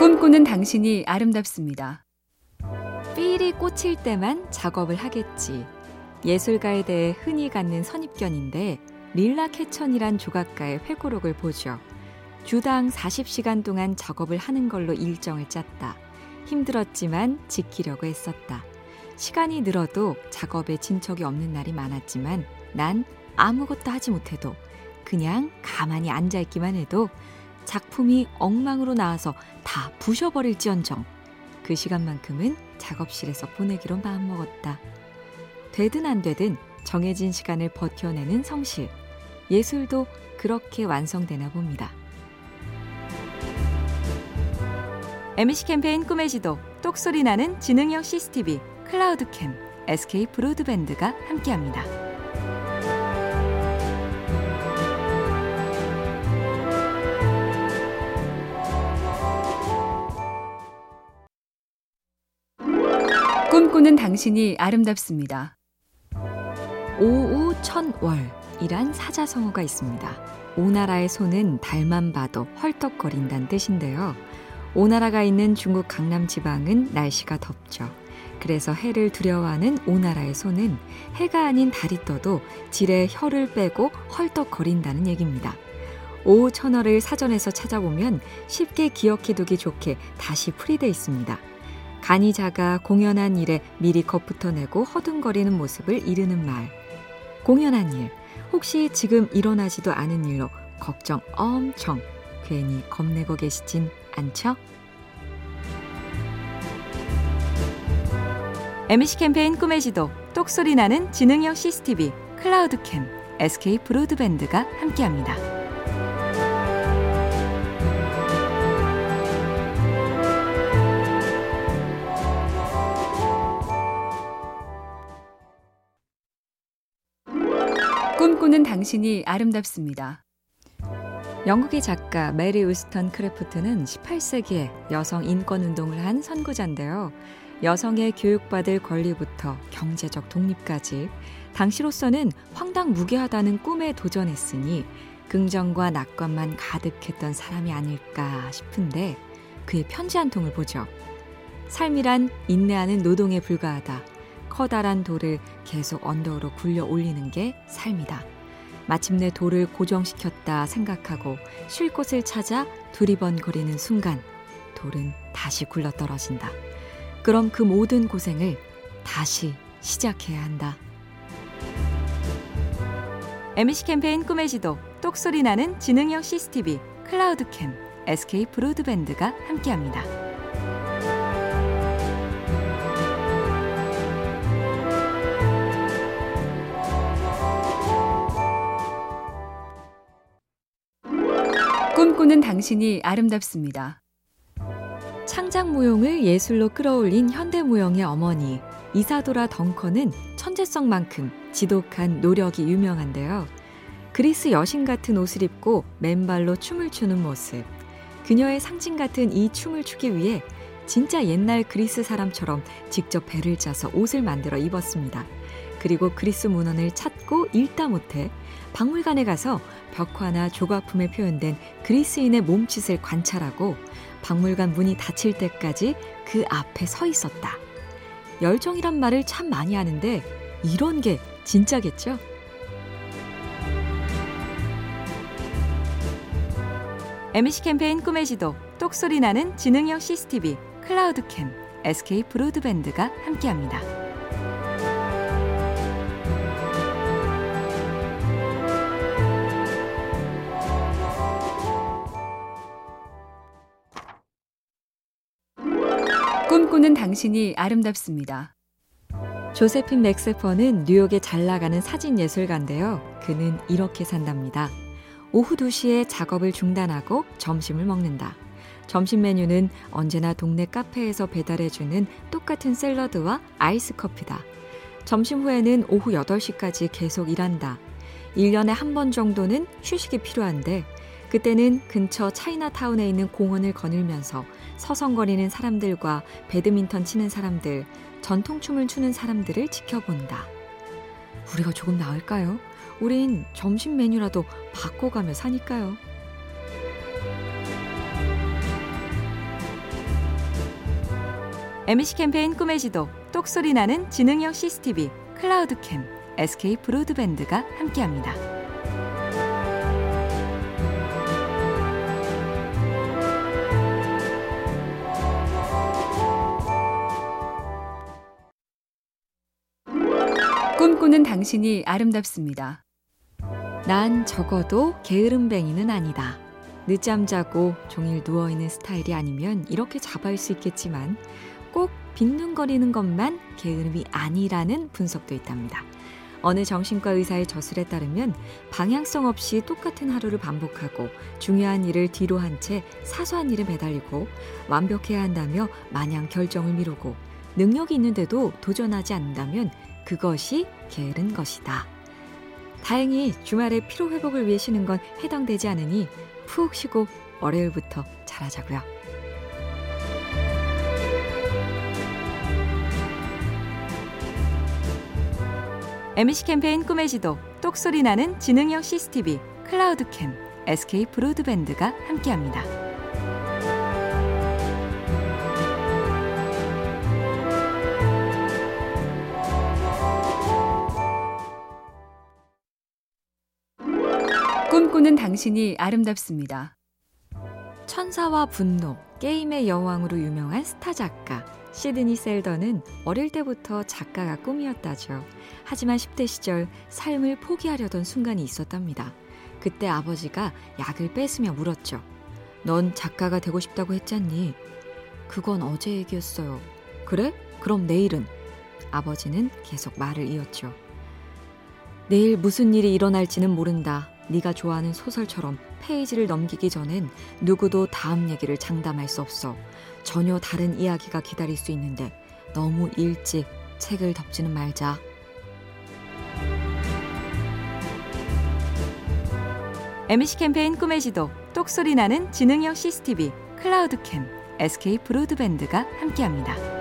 꿈꾸는 당신이 아름답습니다. 필이 꽂힐 때만 작업을 하겠지. 예술가에 대해 흔히 갖는 선입견인데 릴라 캐천이란 조각가의 회고록을 보죠. 주당 40시간 동안 작업을 하는 걸로 일정을 짰다. 힘들었지만 지키려고 했었다. 시간이 늘어도 작업에 진척이 없는 날이 많았지만 난 아무것도 하지 못해도 그냥 가만히 앉아 있기만 해도 작품이 엉망으로 나와서 다 부셔버릴지언정 그 시간만큼은 작업실에서 보내기로 마음먹었다. 되든 안 되든 정해진 시간을 버텨내는 성실. 예술도 그렇게 완성되나 봅니다. MC 캠페인 꿈의 지도, 똑소리 나는 지능형 CCTV, 클라우드캠, SK 브로드밴드가 함께합니다. 꿈꾸는 당신이 아름답습니다. 오우천월이란 사자성어가 있습니다. 오나라의 소는 달만 봐도 헐떡거린다는 뜻인데요. 오나라가 있는 중국 강남 지방은 날씨가 덥죠. 그래서 해를 두려워하는 오나라의 소는 해가 아닌 달이 떠도 질에 혀를 빼고 헐떡거린다는 얘기입니다. 오천월을 사전에서 찾아보면 쉽게 기억해두기 좋게 다시 풀이돼 있습니다. 간이 작아 공연한 일에 미리 겁부터 내고 허둥거리는 모습을 이르는 말. 공연한 일, 혹시 지금 일어나지도 않은 일로 걱정 엄청 괜히 겁내고 계시진 않죠? MC 캠페인 꿈의 지도, 똑소리 나는 지능형 CCTV, 클라우드캠, SK 브로드밴드가 함께합니다. 꿈꾸는 당신이 아름답습니다. 영국의 작가 메리 울스턴크래프트는 18세기에 여성 인권 운동을 한 선구자인데요. 여성의 교육받을 권리부터 경제적 독립까지 당시로서는 황당무계하다는 꿈에 도전했으니 긍정과 낙관만 가득했던 사람이 아닐까 싶은데 그의 편지 한 통을 보죠. 삶이란 인내하는 노동에 불과하다. 커다란 돌을 계속 언덕으로 굴려 올리는 게 삶이다. 마침내 돌을 고정시켰다 생각하고 쉴 곳을 찾아 두리번거리는 순간 돌은 다시 굴러 떨어진다. 그럼 그 모든 고생을 다시 시작해야 한다. MC 캠페인 꿈의 지도, 똑소리 나는 지능형 CCTV, 클라우드캠, SK 브로드밴드가 함께합니다. 꿈꾸는 당신이 아름답습니다. 창작 무용을 예술로 끌어올린 현대 무용의 어머니 이사도라 덩커는 천재성만큼 지독한 노력이 유명한데요. 그리스 여신 같은 옷을 입고 맨발로 춤을 추는 모습. 그녀의 상징 같은 이 춤을 추기 위해 진짜 옛날 그리스 사람처럼 직접 배를 짜서 옷을 만들어 입었습니다. 그리고 그리스 문헌을 찾고 읽다 못해 박물관에 가서 벽화나 조각품에 표현된 그리스인의 몸짓을 관찰하고 박물관 문이 닫힐 때까지 그 앞에 서 있었다. 열정이란 말을 참 많이 하는데 이런 게 진짜겠죠? MC 캠페인 꿈의 지도, 똑소리 나는 지능형 CCTV, 클라우드캠, SK 브로드밴드가 함께합니다. 꿈꾸는 당신이 아름답습니다. 조세핀 맥세퍼는 뉴욕에 잘 나가는 사진 예술가인데요. 그는 이렇게 산답니다. 오후 2시에 작업을 중단하고 점심을 먹는다. 점심 메뉴는 언제나 동네 카페에서 배달해주는 똑같은 샐러드와 아이스 커피다. 점심 후에는 오후 8시까지 계속 일한다. 1년에 한 번 정도는 휴식이 필요한데 그때는 근처 차이나타운에 있는 공원을 거닐면서 서성거리는 사람들과 배드민턴 치는 사람들, 전통춤을 추는 사람들을 지켜본다. 우리가 조금 나을까요? 우린 점심 메뉴라도 바꿔가며 사니까요. MC 캠페인 꿈의 지도, 똑소리 나는 지능형 CCTV, 클라우드캠, SK 브로드밴드가 함께합니다. 꿈꾸는 당신이 아름답습니다. 난 적어도 게으름뱅이는 아니다. 늦잠 자고 종일 누워있는 스타일이 아니면 이렇게 잡아올 수 있겠지만 꼭 빈둥거리는 것만 게으름이 아니라는 분석도 있답니다. 어느 정신과 의사의 저술에 따르면 방향성 없이 똑같은 하루를 반복하고 중요한 일을 뒤로 한 채 사소한 일에 매달리고 완벽해야 한다며 마냥 결정을 미루고 능력이 있는데도 도전하지 않는다면 그것이 게으른 것이다. 다행히 주말에 피로 회복을 위해 쉬는 건 해당되지 않으니 푹 쉬고 월요일부터 잘하자고요. MC 캠페인 꿈의 지도, 똑소리 나는 지능형 CCTV, 클라우드캠, SK 브로드밴드가 함께합니다. 꿈꾸는 당신이 아름답습니다. 천사와 분노, 게임의 여왕으로 유명한 스타 작가 시드니 셀던은 어릴 때부터 작가가 꿈이었다죠. 하지만 10대 시절 삶을 포기하려던 순간이 있었답니다. 그때 아버지가 약을 뺏으며 물었죠. 넌 작가가 되고 싶다고 했잖니? 그건 어제 얘기였어요. 그래? 그럼 내일은? 아버지는 계속 말을 이었죠. 내일 무슨 일이 일어날지는 모른다. 네가 좋아하는 소설처럼 페이지를 넘기기 전엔 누구도 다음 얘기를 장담할 수 없어. 전혀 다른 이야기가 기다릴 수 있는데 너무 일찍 책을 덮지는 말자. MC 캠페인 꿈의 지도, 똑소리 나는 지능형 CCTV, 클라우드캠, SK 브로드밴드가 함께합니다.